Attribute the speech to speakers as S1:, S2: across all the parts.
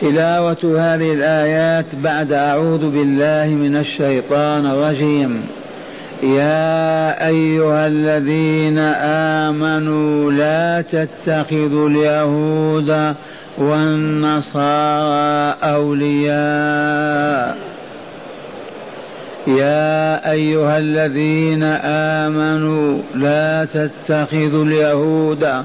S1: تلاوة هذه الآيات بعد أعوذ بالله من الشيطان الرجيم. يا أيها الذين آمنوا لا تتخذوا اليهود والنصارى أولياء. يا أيها الذين آمنوا لا تتخذوا اليهود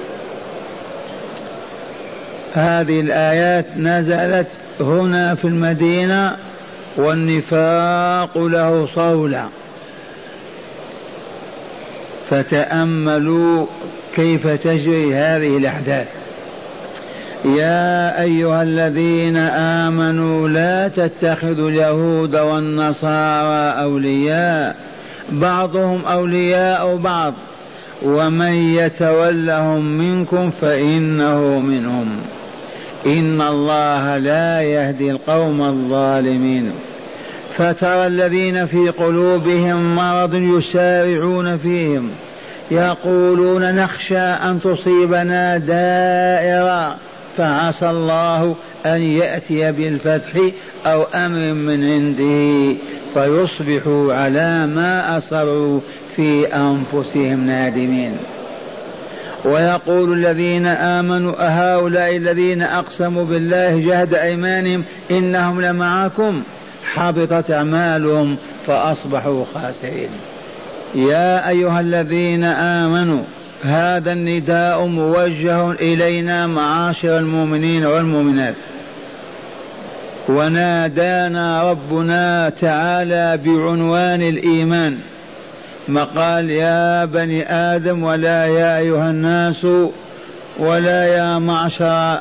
S1: هذه الآيات نزلت هنا في المدينة والنفاق له صولة فتأملوا كيف تجري هذه الأحداث. يا أيها الذين آمنوا لا تتخذوا اليهود والنصارى أولياء. بعضهم أولياء بعض. ومن يتولهم منكم فإنه منهم. إن الله لا يهدي القوم الظالمين. فترى الذين في قلوبهم مرض يسارعون فيهم. يقولون نخشى أن تصيبنا دائرة. فعسى الله أن يأتي بالفتح أو أمر من عنده. فيصبحوا على ما أصروا في أنفسهم نادمين. ويقول الذين آمنوا أهؤلاء الذين أقسموا بالله جهد أيمانهم إنهم لمعكم. حبطت أعمالهم فأصبحوا خاسرين. يا أيها الذين آمنوا هذا النداء موجه إلينا معاشر المؤمنين والمؤمنات. ونادانا ربنا تعالى بعنوان الإيمان. ما قال يا بني آدم ولا يا أيها الناس ولا يا معشر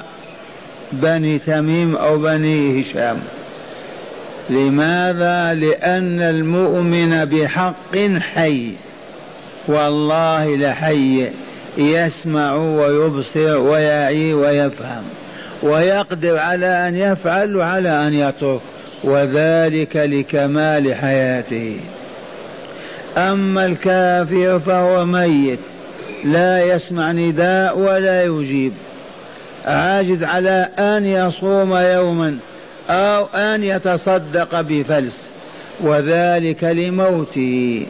S1: بني تميم أو بني هشام. لماذا؟ لأن المؤمن بحق حي والله لحي يسمع ويبصر ويعي ويفهم ويقدر على أن يفعل وعلى أن يترك وذلك لكمال حياته. أما الكافر فهو ميت لا يسمع نداء ولا يجيب. عاجز على أن يصوم يوما أو أن يتصدق بفلس وذلك لموته.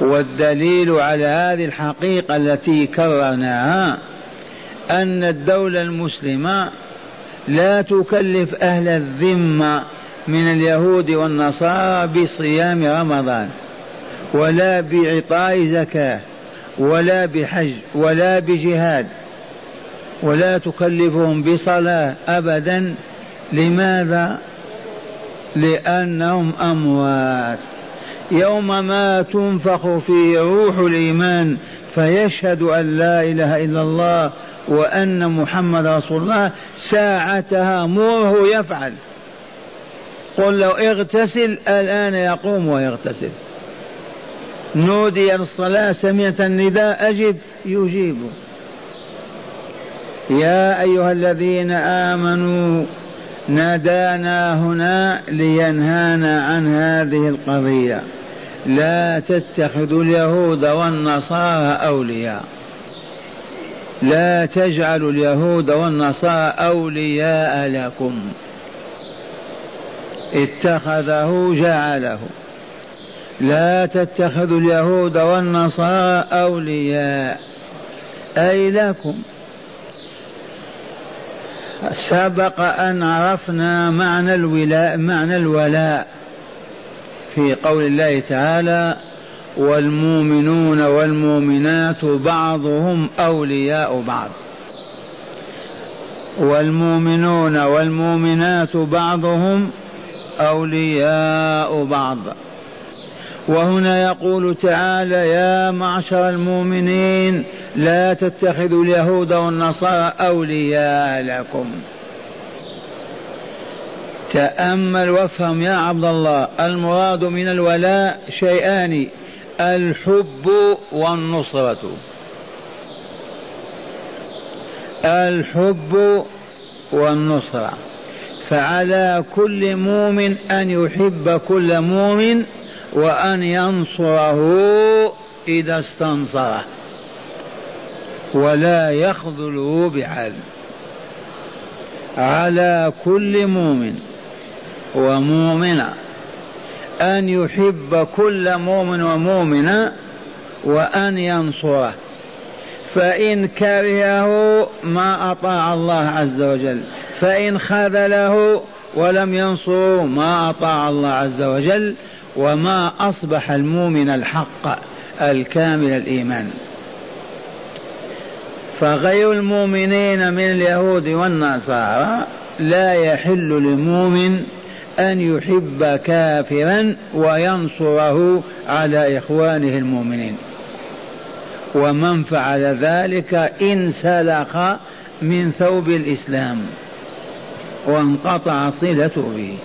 S1: والدليل على هذه الحقيقة التي كررناها أن الدولة المسلمة لا تكلف أهل الذمة من اليهود والنصارى بصيام رمضان ولا بإعطاء زكاة ولا بحج ولا بجهاد ولا تكلفهم بصلاة أبدا. لماذا؟ لأنهم أموات. يوم ما تنفخ فيه روح الإيمان فيشهد أن لا إله إلا الله وأن محمد رسول الله ساعتها مره يفعل. قل له اغتسل الآن يقوم ويغتسل. نودي للصلاة سمعت النداء أجب يجيب. يا أيها الذين آمنوا نادانا هنا لينهانا عن هذه القضية. لا تتخذوا اليهود والنصارى أولياء. لا تجعلوا اليهود والنصارى أولياء لكم. اتخذه جعله. لا تتخذوا اليهود والنصارى أولياء. أي لكم. سبق أن عرفنا معنى الولاء معنى الولاء في قول الله تعالى والمؤمنون والمؤمنات بعضهم أولياء بعض. والمؤمنون والمؤمنات بعضهم أولياء بعض. وهنا يقول تعالى يا معشر المؤمنين لا تتخذوا اليهود والنصارى أولياء لكم. تأمل وافهم يا عبد الله المراد من الولاء شيئان الحب والنصرة. الحب والنصرة. فعلى كل مؤمن أن يحب كل مؤمن وأن ينصره إذا استنصره ولا يخذله بحال على كل مؤمن ومؤمنة أن يحب كل مؤمن ومؤمنة وأن ينصره. فإن كرهه ما أطاع الله عز وجل. فإن خذله ولم ينصره ما أطاع الله عز وجل وما أصبح المؤمن الحق الكامل الإيمان. فغير المؤمنين من اليهود والنصارى لا يحل للمؤمن أن يحب كافرا وينصره على إخوانه المؤمنين. ومن فعل ذلك انسلخ من ثوب الإسلام. وانقطع صلته به.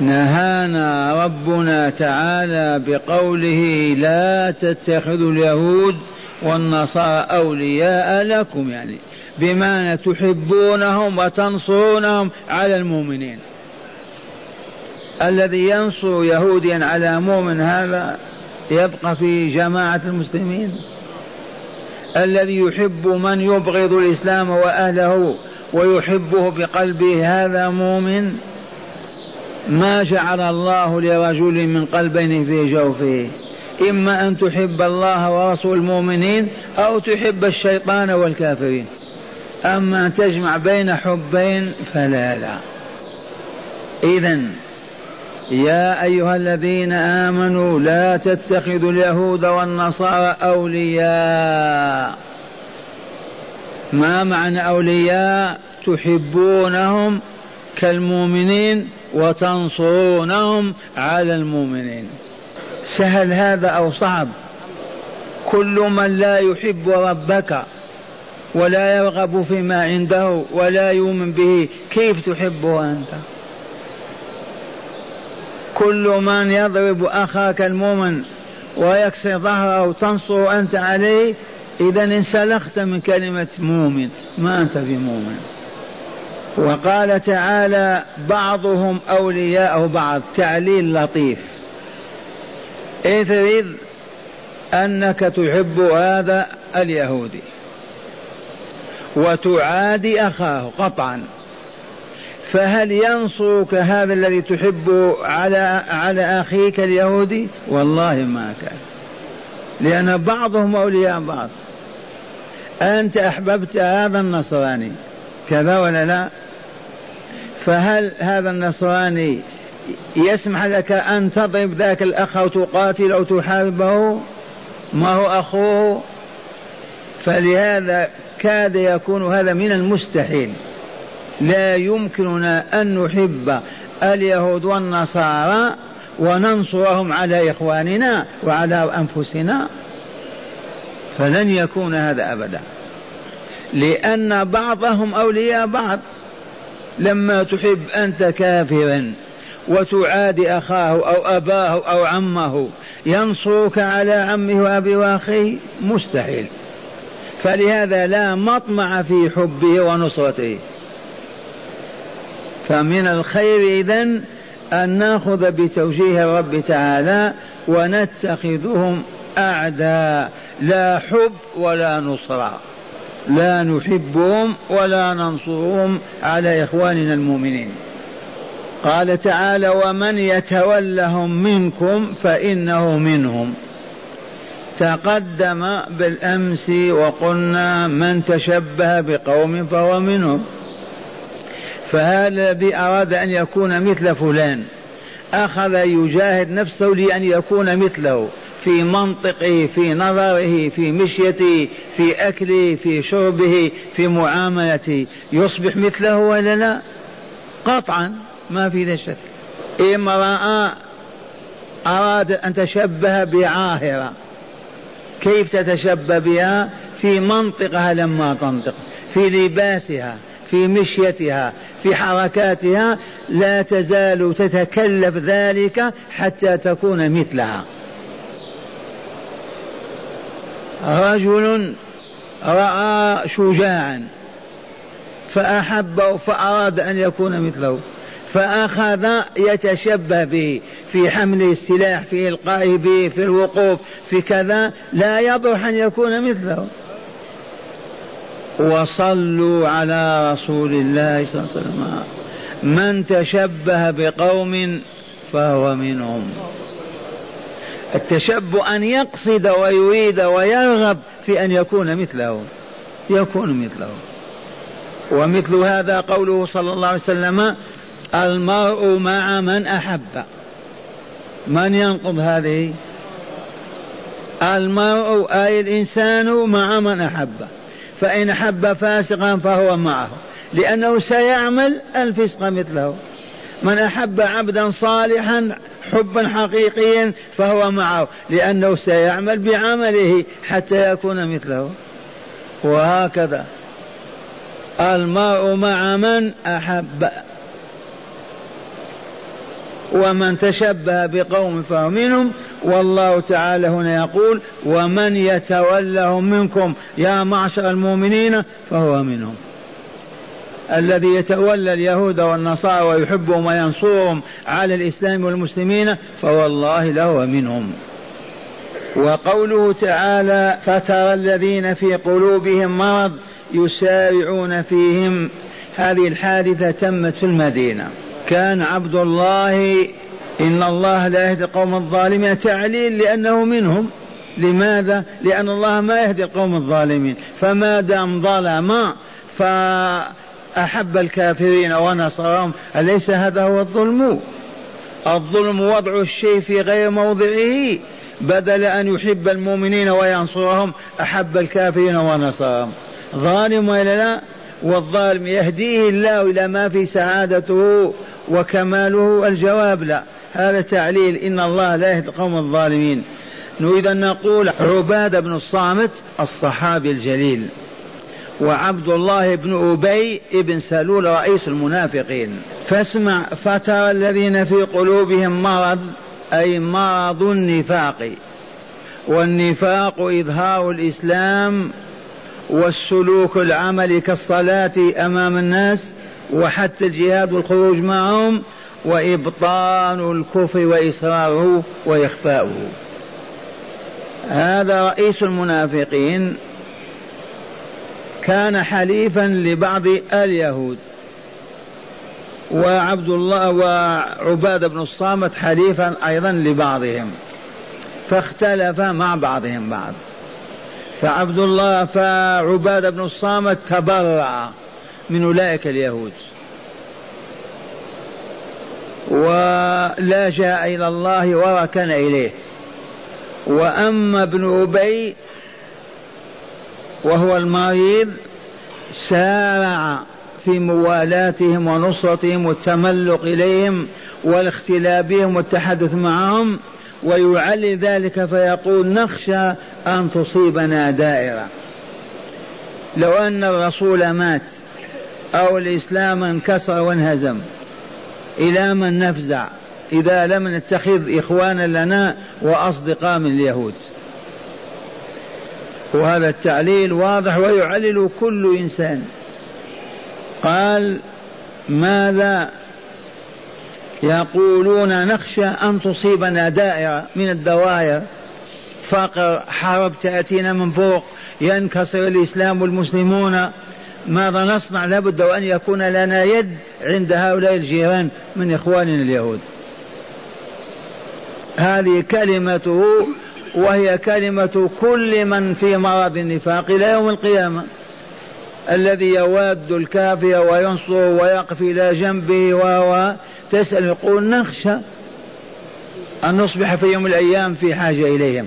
S1: نهانا ربنا تعالى بقوله لا تتخذوا اليهود والنصارى أولياء لكم يعني بمعنى تحبونهم وتنصرونهم على المؤمنين. الذي ينصر يهوديا على مؤمن هذا يبقى في جماعة المسلمين. الذي يحب من يبغض الإسلام وأهله ويحبه بقلبه هذا مؤمن؟ ما جعل الله لرجل من قلبين في جوفه. إما أن تحب الله ورسول المؤمنين أو تحب الشيطان والكافرين. أما أن تجمع بين حبين فلا لا. إذا يا أيها الذين آمنوا لا تتخذوا اليهود والنصارى أولياء. ما معنى أولياء؟ تحبونهم كالمؤمنين وتنصرونهم على المؤمنين. سهل هذا أو صعب؟ كل من لا يحب ربك ولا يرغب فيما عنده ولا يؤمن به كيف تحبه أنت؟ كل من يضرب أخاك المؤمن ويكسر ظهره تنصر أنت عليه إذا انسلخت من كلمة مؤمن ما أنت بمؤمن. وقال تعالى بعضهم أولياء بعض تعليل لطيف. افرض أنك تحب هذا اليهودي. وتعادي أخاه قطعا. فهل ينصرك هذا الذي تحبه على على أخيك اليهودي؟ والله ما كان. لأن بعضهم أولياء بعض. أنت أحببت هذا النصراني كذا ولا لا؟ فهل هذا النصراني يسمح لك أن تضرب ذاك الأخ أو تقاتل أو تحاربه؟ ما هو أخوه؟ فلهذا كاد يكون هذا من المستحيل لا يمكننا أن نحب اليهود والنصارى وننصرهم على إخواننا وعلى أنفسنا. فلن يكون هذا أبدا. لأن بعضهم أولياء بعض. لما تحب أنت كافرا وتعادي أخاه أو أباه أو عمه ينصرك على عمه وأبي وأخيه؟ مستحيل. فلهذا لا مطمع في حبه ونصرته. فمن الخير إذن أن نأخذ بتوجيه الرب تعالى ونتخذهم أعداء لا حب ولا نصرة لا نحبهم ولا ننصرهم على إخواننا المؤمنين. قال تعالى ومن يتولهم منكم فإنه منهم. تقدم بالأمس وقلنا من تشبه بقوم فهو منهم. فهذا الذي أراد أن يكون مثل فلان. أخذ يجاهد نفسه لأن يكون مثله في منطقه في نظره في مشيته في أكله في شربه في معاملته. يصبح مثله ولا لا؟ قطعا ما في ذا شك. امرأة أراد أن تشبه بعاهرة. كيف تتشبه بها؟ في منطقها لما تنطق في لباسها. في مشيتها في حركاتها لا تزال تتكلف ذلك حتى تكون مثلها. رجل رأى شجاعا فاحبه فأراد أن يكون مثله فأخذ يتشبه به في حمل السلاح في إلقائه به في الوقوف في كذا لا يبرح أن يكون مثله. وصلوا على رسول الله صلى الله عليه وسلم. من تشبه بقوم فهو منهم. التشبه أن يقصد ويريد ويرغب في أن يكون مثله. يكون مثله. ومثل هذا قوله صلى الله عليه وسلم المرء مع من أحب. من ينقض هذه؟ المرء أي الإنسان مع من أحب. فإن أحب فاسقا فهو معه لأنه سيعمل الفسق مثله. من أحب عبدا صالحا حبا حقيقيا فهو معه لأنه سيعمل بعمله حتى يكون مثله. وهكذا. المرء مع من أحب. ومن تشبه بقوم فهو منهم والله تعالى هنا يقول ومن يتولهم منكم يا معشر المؤمنين فهو منهم. الذي يتولى اليهود والنصارى ويحبهم وينصرهم على الإسلام والمسلمين فوالله لهو منهم. وقوله تعالى فترى الذين في قلوبهم مرض يسارعون فيهم. هذه الحادثة تمت في المدينة. كان عبد الله إن الله لا يهدي القوم الظالمين. تعليل لأنه منهم. لماذا؟ لأن الله ما يهدي القوم الظالمين. فما دام ظلم فأحب الكافرين ونصرهم. أليس هذا هو الظلم؟ الظلم وضع الشيء في غير موضعه. بدل أن يحب المؤمنين وينصرهم أحب الكافرين ونصرهم. ظالم ولا لا؟ والظالم يهديه الله إلى ما في سعادته وكماله الجواب لا. هذا تعليل إن الله لا يهدي القوم الظالمين. نريد أن نقول عبادة بن الصامت الصحابي الجليل وعبد الله بن أبي بن سلول رئيس المنافقين. فاسمع فترى الذين في قلوبهم مرض أي مرض النفاق. والنفاق إظهار الإسلام والسلوك العملي كالصلاة أمام الناس وحتى الجهاد والخروج معهم. وإبطان الكفر وإصراره وإخفاؤه. هذا رئيس المنافقين كان حليفا لبعض اليهود وعبد الله وعبادة بن الصامت حليفا أيضا لبعضهم. فاختلف مع بعضهم بعض. فعبد الله فعبادة بن الصامت تبرع من أولئك اليهود. ولجأ إلى الله وركن إليه. وأما ابن أبي وهو المريض سارع في موالاتهم ونصرتهم والتملق إليهم والاختلاف بهم والتحدث معهم ويعلل ذلك فيقول نخشى أن تصيبنا دائرة. لو أن الرسول مات أو الإسلام انكسر وانهزم. إلى من نفزع إذا لم نتخذ إخوانا لنا وأصدقاء من اليهود. وهذا التعليل واضح ويعلل كل إنسان. قال ماذا يقولون؟ نخشى أن تصيبنا دائرة من الدوائر فقر حرب تأتينا من فوق ينكسر الإسلام والمسلمون ماذا نصنع؟ لابد وأن يكون لنا يد عند هؤلاء الجيران من إخواننا اليهود. هذه كلمته وهي كلمة كل من في مرض النفاق إلى يوم القيامة. الذي يواد الكافر وينصره ويقف إلى جنبه وهو تسأل يقول نخشى أن نصبح في يوم الأيام في حاجة إليهم.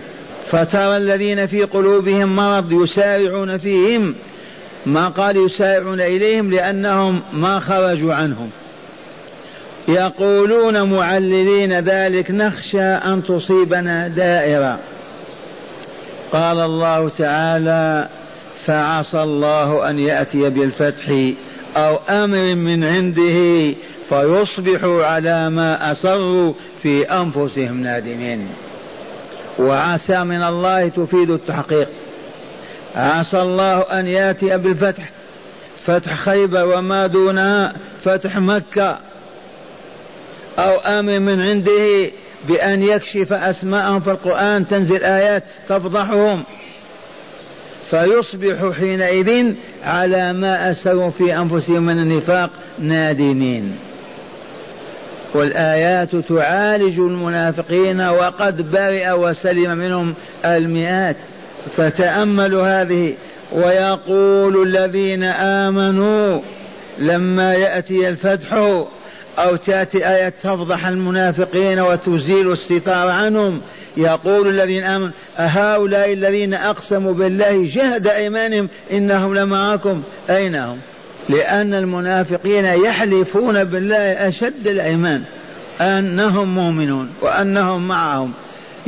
S1: فترى الذين في قلوبهم مرض يسارعون فيهم. ما قال يسارعون إليهم لأنهم ما خرجوا عنهم. يقولون معللين ذلك نخشى أن تصيبنا دائرة. قال الله تعالى فعسى الله أن يأتي بالفتح أو أمر من عنده فيصبحوا على ما أسروا في أنفسهم نادمين. وعسى من الله تفيد التحقيق. عسى الله أن يأتي بالفتح. فتح خيبر وما دونها فتح مكة. أو أمر من عنده بأن يكشف أسماءهم في القرآن تنزل آيات تفضحهم. فيصبح حينئذ على ما أسروا في أنفسهم من النفاق نادمين. والآيات تعالج المنافقين وقد برئ وسلم منهم المئات. فتأملوا هذه ويقول الذين آمنوا لما يأتي الفتح أو تأتي آية تفضح المنافقين وتزيل الستار عنهم يقول الذين آمنوا أهؤلاء الذين أقسموا بالله جهد أيمانهم إنهم لمعكم أين هم؟ لأن المنافقين يحلفون بالله أشد الأيمان أنهم مؤمنون وأنهم معهم.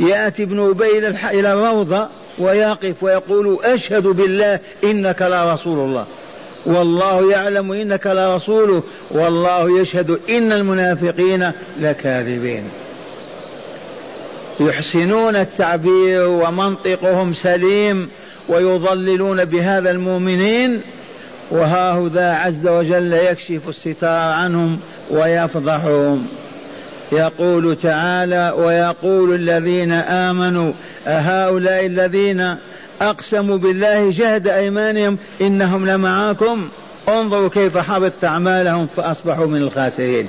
S1: يأتي ابن أبي إلى الروضة ويقف ويقول أشهد بالله إنك لرسول الله. والله يعلم إنك لرسوله والله يشهد إن المنافقين لكاذبين. يحسنون التعبير ومنطقهم سليم ويضللون بهذا المؤمنين. وها ذا عز وجل يكشف الستار عنهم ويفضحهم. يقول تعالى ويقول الذين آمنوا أهؤلاء الذين أقسموا بالله جهد أيمانهم إنهم لمعاكم. انظروا كيف حبطت أعمالهم فأصبحوا من الخاسرين.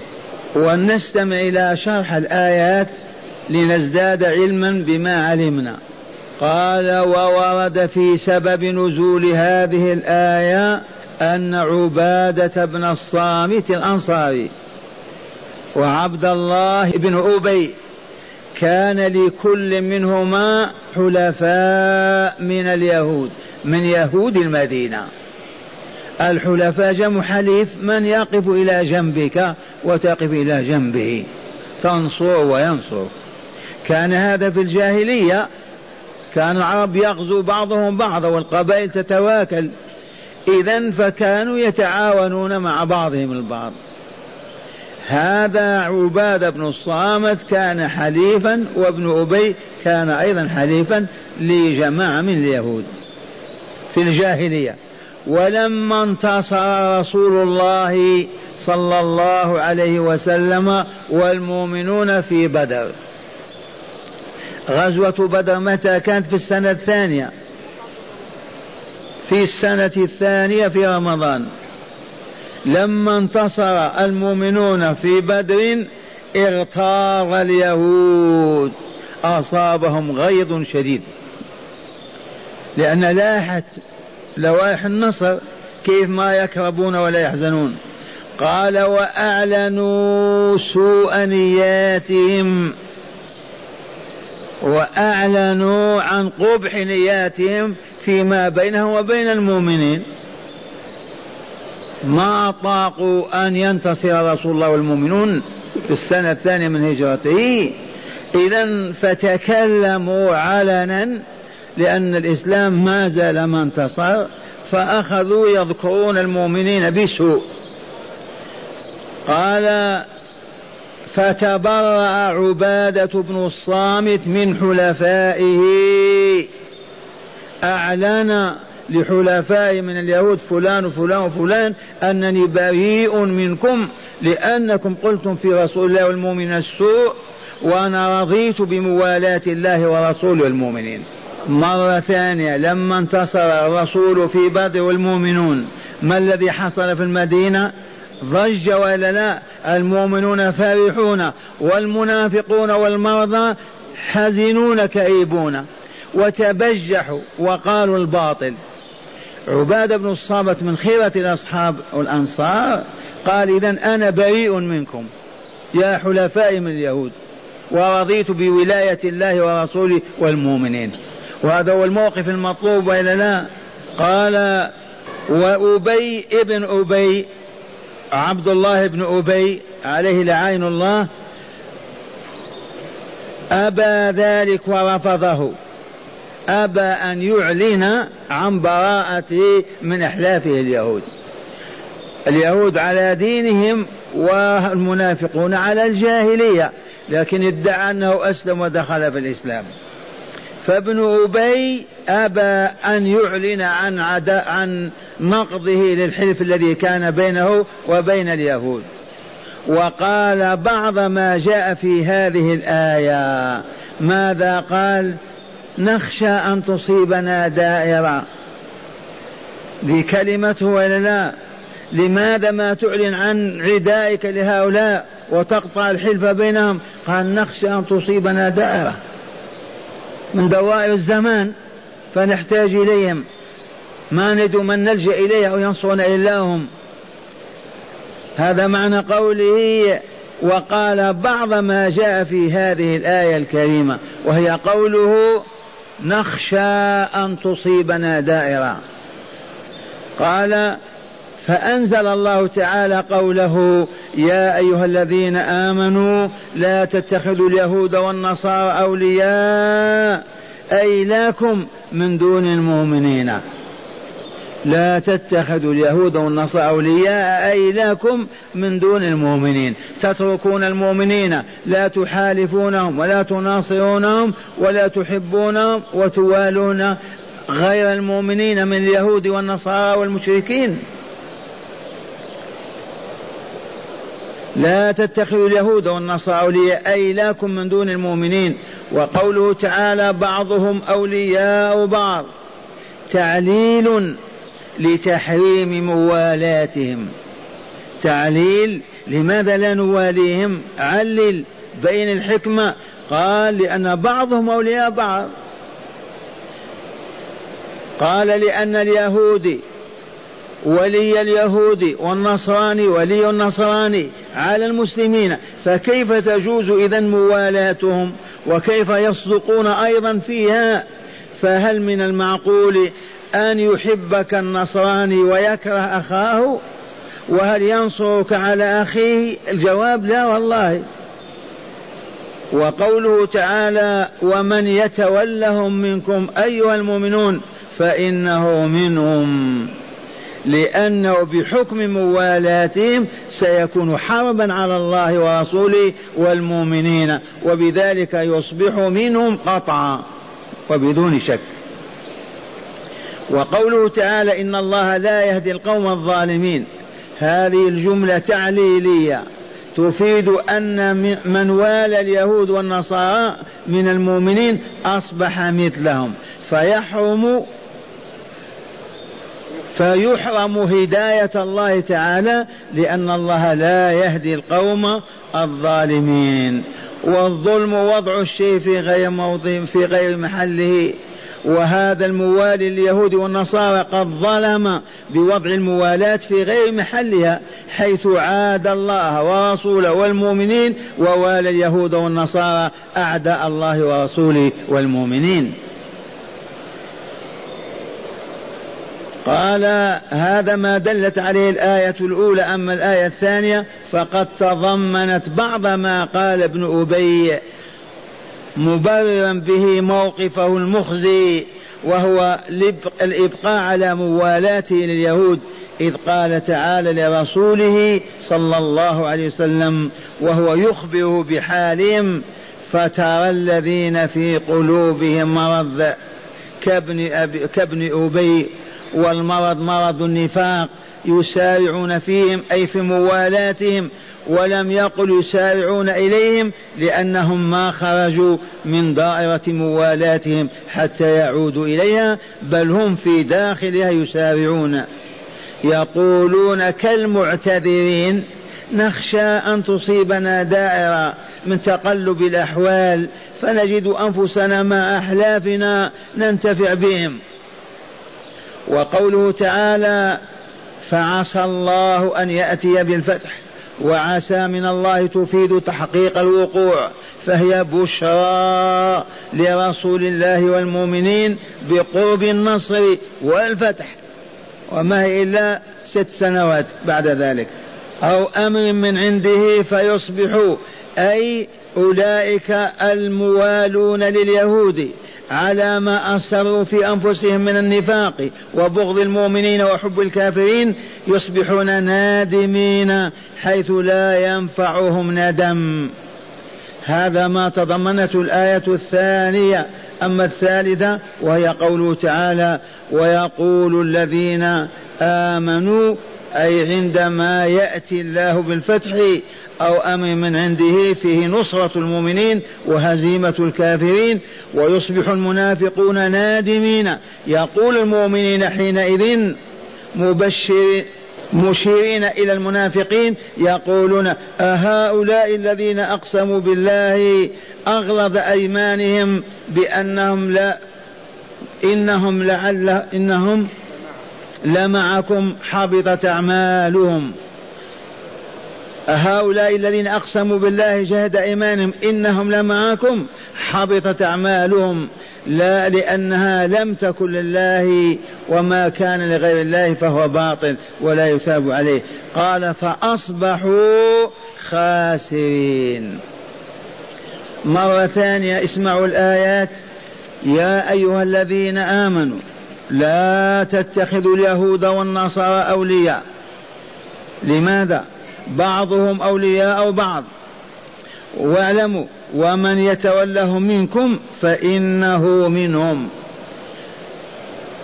S1: ونستمع إلى شرح الآيات لنزداد علما بما علمنا. قال وورد في سبب نزول هذه الآية أن عبادة بن الصامت الأنصاري وعبد الله بن أبي كان لكل منهما حلفاء من اليهود من يهود المدينة. الحلفاء جمع حليف من يقف إلى جنبك وتقف إلى جنبه. تنصر وينصر. كان هذا في الجاهلية. كان العرب يغزو بعضهم بعضا والقبائل تتواكل. إذا فكانوا يتعاونون مع بعضهم البعض. هذا عبادة بن الصامت كان حليفا وابن أبي كان أيضا حليفا لجماعة من اليهود في الجاهلية. ولما انتصر رسول الله صلى الله عليه وسلم والمؤمنون في بدر. غزوة بدر متى كانت؟ في السنة الثانية. في السنة الثانية في رمضان. لما انتصر المؤمنون في بدر اغتار اليهود. أصابهم غيظ شديد. لأن لاحت لوائح النصر كيف ما يكربون ولا يحزنون. قال وأعلنوا سوء نياتهم. وأعلنوا عن قبح نياتهم فيما بينهم وبين المؤمنين. ما طاقوا أن ينتصر رسول الله والمؤمنون في السنة الثانية من هجرته. إذا فتكلموا علنا لأن الإسلام ما زال ما انتصر فأخذوا يذكرون المؤمنين بسوء. قال فتبرأ عبادة بن الصامت من حلفائه. أعلن لحلفاء من اليهود فلان وفلان وفلان أنني بريء منكم لأنكم قلتم في رسول الله والمؤمنين السوء وأنا رضيت بموالاة الله ورسوله المؤمنين. مرة ثانية لما انتصر الرسول في بدر والمؤمنون ما الذي حصل في المدينة؟ ضج ولا لا المؤمنون فرحون والمنافقون والمرضى حزنون كئيبون وتبجحوا وقالوا الباطل. عبادة بن الصامت من خيرة الأصحاب والأنصار قال إذا أنا بريء منكم يا حلفاء من اليهود ورضيت بولاية الله ورسوله والمؤمنين. وهذا هو الموقف المطلوب وإلا لا؟ قال وأبي ابن أبي عبد الله بن أبي عليه لعين الله أبى ذلك ورفضه. أبى أن يعلن عن براءته من أحلافه اليهود. اليهود على دينهم والمنافقون على الجاهلية لكن ادعى أنه أسلم ودخل في الإسلام. فابن أبي أبى أن يعلن عن عدا عن نقضه للحلف الذي كان بينه وبين اليهود. وقال بعض ما جاء في هذه الآية ماذا قال؟ نخشى أن تصيبنا دائرة. ذي كلمته ولا لا؟ لماذا ما تعلن عن عدائك لهؤلاء وتقطع الحلف بينهم؟ قال نخشى أن تصيبنا دائرة. من دوائر الزمان فنحتاج إليهم. ما نجد من نلجأ إليه أو ينصرنا إلا هم. هذا معنى قوله وقال بعض ما جاء في هذه الآية الكريمة وهي قوله نخشى أن تصيبنا دائرة. قال فأنزل الله تعالى قوله يا أيها الذين آمنوا لا تتخذوا اليهود والنصارى أولياء أي لكم من دون المؤمنين. لا تتخذوا اليهود والنصارى أولياء أي لكم من دون المؤمنين. تتركون المؤمنين لا تحالفونهم ولا تناصرونهم ولا تحبونهم وتوالون غير المؤمنين من اليهود والنصارى والمشركين. لا تتخذوا اليهود والنصارى أولياء أي لكم من دون المؤمنين. وقوله تعالى بعضهم أولياء بعض. تعليل لتحريم موالاتهم. تعليل لماذا لا نواليهم؟ علل بين الحكمة. قال لأن بعضهم أولياء بعض. قال لأن اليهود ولي اليهود والنصراني ولي النصراني على المسلمين. فكيف تجوز إذا موالاتهم؟ وكيف يصدقون أيضا فيها؟ فهل من المعقول أن يحبك النصراني ويكره أخاه؟ وهل ينصرك على أخيه؟ الجواب لا والله. وقوله تعالى ومن يتولهم منكم أيها المؤمنون فإنه منهم. لأنه بحكم موالاتهم سيكون حربا على الله ورسوله والمؤمنين وبذلك يصبح منهم قطعا وبدون شك. وقوله تعالى إن الله لا يهدي القوم الظالمين. هذه الجملة تعليلية. تفيد أن من والى اليهود والنصارى من المؤمنين أصبح مثلهم. فيحرم فيحرم هداية الله تعالى لأن الله لا يهدي القوم الظالمين. والظلم وضع الشيء في غير موضع في غير محله. وهذا الموالي لليهود والنصارى قد ظلم بوضع الموالاة في غير محلها حيث عاد الله ورسوله والمؤمنين ووالى اليهود والنصارى أعداء الله ورسوله والمؤمنين. قال هذا ما دلت عليه الآية الأولى أما الآية الثانية فقد تضمنت بعض ما قال ابن أبي مبررا به موقفه المخزي وهو الإبقاء على موالاته لليهود إذ قال تعالى لرسوله صلى الله عليه وسلم وهو يخبر بحالهم فترى الذين في قلوبهم مرض كابن, أبي كابن أبي والمرض مرض النفاق يسارعون فيهم أي في موالاتهم ولم يقل يسارعون إليهم لأنهم ما خرجوا من دائرة موالاتهم حتى يعودوا إليها بل هم في داخلها يسارعون. يقولون كالمعتذرين نخشى أن تصيبنا دائرة من تقلب الأحوال فنجد أنفسنا مع أحلافنا ننتفع بهم. وقوله تعالى فعسى الله أن يأتي بالفتح وعسى من الله تفيد تحقيق الوقوع فهي بشرى لرسول الله والمؤمنين بقرب النصر والفتح. وما هي إلا ست سنوات بعد ذلك. أو أمر من عنده فيصبحوا أي أولئك الموالون لليهود. على ما أسروا في أنفسهم من النفاق وبغض المؤمنين وحب الكافرين يصبحون نادمين حيث لا ينفعهم ندم. هذا ما تضمنته الآية الثانية. أما الثالثة وهي قوله تعالى ويقول الذين آمنوا أي عندما يأتي الله بالفتح أو أمر من عنده فيه نصرة المؤمنين وهزيمة الكافرين ويصبح المنافقون نادمين. يقول المؤمنين حينئذ مبشر مشيرين إلى المنافقين يقولون أهؤلاء الذين أقسموا بالله أغلظ أيمانهم بأنهم لا إنهم لعل إنهم لمعكم حبطت أعمالهم. هؤلاء الذين أقسموا بالله جهد إيمانهم إنهم لمعكم حبطت أعمالهم. لا لأنها لم تكن لله وما كان لغير الله فهو باطل ولا يثاب عليه. قال فأصبحوا خاسرين. مرة ثانية اسمعوا الآيات. يا أيها الذين آمنوا لا تتخذوا اليهود والنصارى أولياء. لماذا؟ بعضهم أولياء بعض. واعلموا ومن يتولهم منكم فإنه منهم.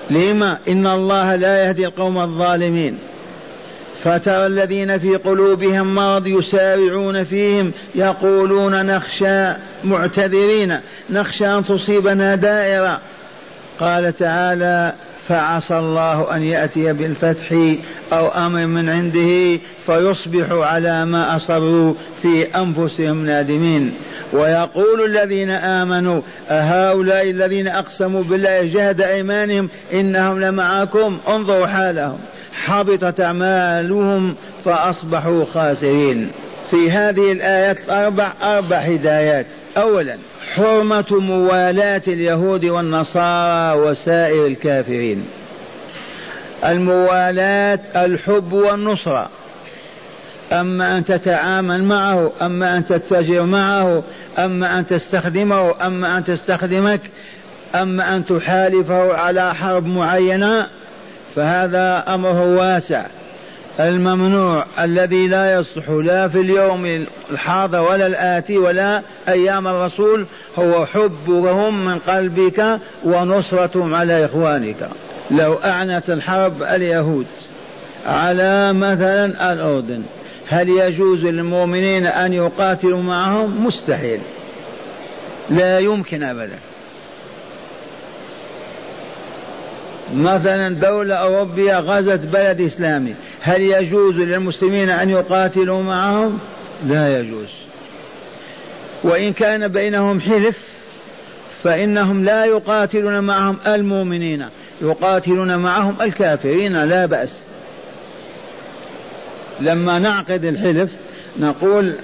S1: لما؟ إن الله لا يهدي القوم الظالمين. فترى الذين في قلوبهم مرض يسارعون فيهم يقولون نخشى معتذرين. نخشى أن تصيبنا دائرة. قال تعالى فعسى الله أن يأتي بالفتح أو أمر من عنده فيصبحوا على ما اصروا في أنفسهم نادمين. ويقول الذين آمنوا أهؤلاء الذين أقسموا بالله جهد أيمانهم إنهم لمعكم انظروا حالهم حبطت أعمالهم فأصبحوا خاسرين. في هذه الآيات الأربع أربع هدايات. اولا حرمة موالاة اليهود والنصارى وسائر الكافرين. الموالاة الحب والنصرة. أما أن تتعامل معه أما أن تتجر معه أما أن تستخدمه أما أن تستخدمك أما أن تحالفه على حرب معينة فهذا أمره واسع. الممنوع الذي لا يصح لا في اليوم الحاضر ولا الآتي ولا أيام الرسول هو حبهم من قلبك ونصرتهم على إخوانك. لو أعنت الحرب اليهود على مثلا الأردن هل يجوز للمؤمنين أن يقاتلوا معهم؟ مستحيل. لا يمكن أبدا. مثلا دولة أوروبية غزت بلد إسلامي هل يجوز للمسلمين أن يقاتلوا معهم؟ لا يجوز. وإن كان بينهم حلف فإنهم لا يقاتلون معهم المؤمنين يقاتلون معهم الكافرين لا بأس. لما نعقد الحلف نقول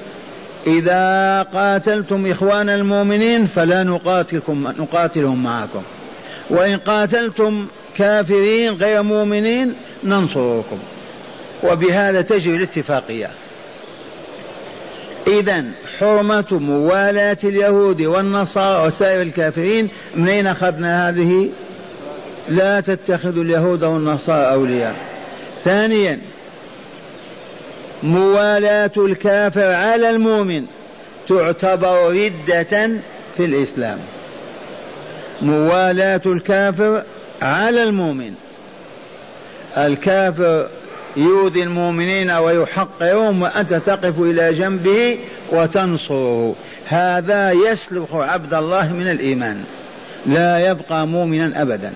S1: إذا قاتلتم إخوان المؤمنين فلا نقاتلكم نقاتلهم معكم. وإن قاتلتم كافرين غير مؤمنين ننصركم. وبهذا تجري الاتفاقية. إذا حرمة موالاة اليهود والنصارى وسائر الكافرين منين أخذنا هذه؟ لا تتخذوا اليهود والنصارى أولياء. ثانيا موالاة الكافر على المؤمن تعتبر ردة في الإسلام. موالاة الكافر على المؤمن. الكافر يؤذي المؤمنين ويحقرهم وأنت تقف إلى جنبه وتنصره. هذا يسلخ عبد الله من الإيمان. لا يبقى مؤمنا أبدا.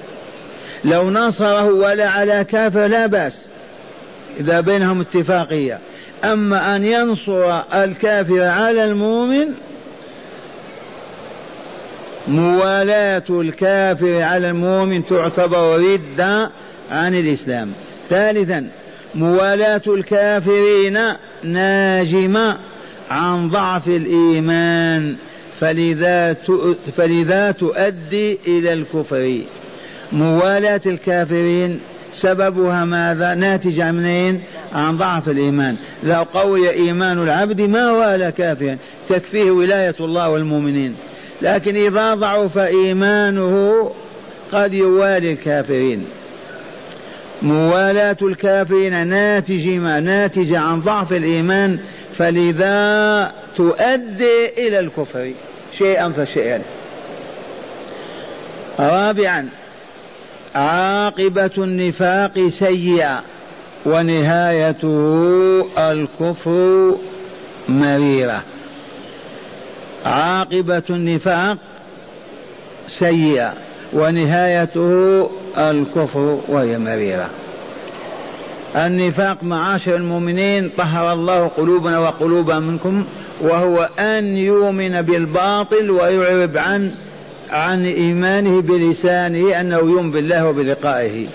S1: لو نصره ولا على كافر لا بأس. إذا بينهم اتفاقية. أما أن ينصر الكافر على المؤمن موالاة الكافر على المؤمن تعتبر ردة عن الإسلام. ثالثا موالاة الكافرين ناجمة عن ضعف الإيمان فلذا فلذا تؤدي إلى الكفر. موالاة الكافرين سببها ماذا؟ ناتجة منين؟ عن ضعف الإيمان. لو قوي إيمان العبد ما والى كافرا تكفيه ولاية الله والمؤمنين. لكن إذا ضعف إيمانه قد يوالي الكافرين. موالاة الكافرين ناتجة ناتجة عن ضعف الإيمان فلذا تؤدي إلى الكفر شيئا فشيئا. رابعا عاقبة النفاق سيئة ونهايته الكفر مريرة. عاقبة النفاق سيئة ونهايته الكفر وهي مريرة. النفاق معاشر المؤمنين طهر الله قلوبنا وقلوبا منكم وهو أن يؤمن بالباطل ويعرب عن عن إيمانه بلسانه أنه يؤمن بالله وبلقائه.